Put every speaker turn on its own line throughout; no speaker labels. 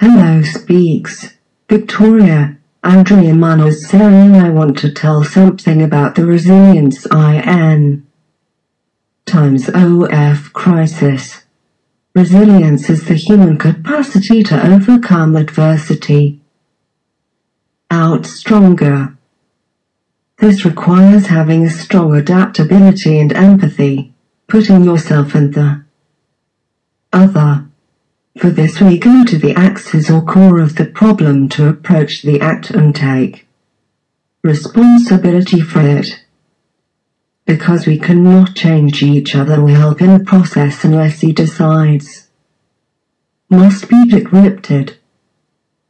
Hello speaks. Victoria, Andrea Muñoz saying I want to tell something about the resilience IN times OF crisis. Resilience is the human capacity to overcome adversity. Out stronger. This requires having a strong adaptability and empathy, putting yourself in the other. For this we go to the axis or core of the problem to approach the act and take responsibility for it. Because we cannot change each other we help in the process unless he decides. Must be decrypted.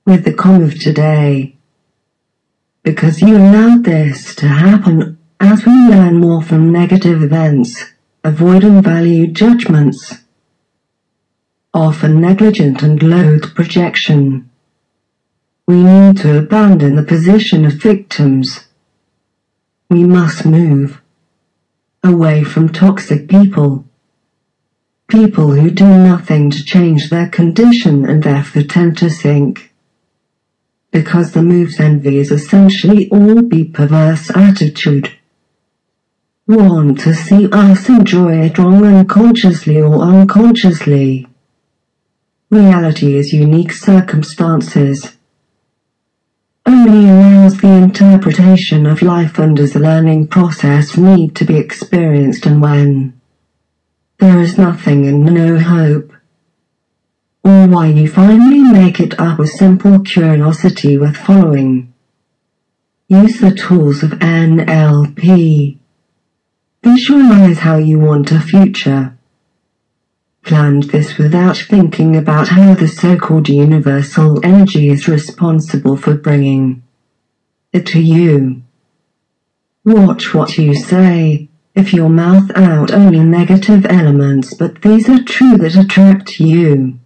With the com of today. Because you allowed this to happen as we learn more from negative events, avoid unvalued judgments often negligent and loathe projection. We need to abandon the position of victims. We must move away from toxic people. People who do nothing to change their condition and therefore tend to sink. Because the move's envy is essentially all be perverse attitude. Want to see us enjoy it wrong unconsciously or unconsciously. Reality is unique circumstances. Only allows the interpretation of life and as a learning process need to be experienced and when there is nothing and no hope. Or why you finally make it up with simple curiosity with following. Use the tools of NLP. Visualize how you want a future planned this without thinking about how the so-called universal energy is responsible for bringing it to you. Watch what you say. If your mouth out only negative elements but these are true that attract you.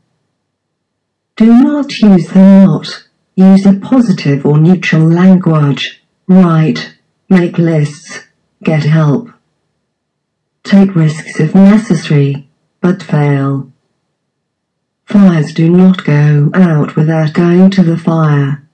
Do not use them not. Use a positive or neutral language. Write. Make lists. Get help. Take risks if necessary but fail. Fires do not go out without going to the fire.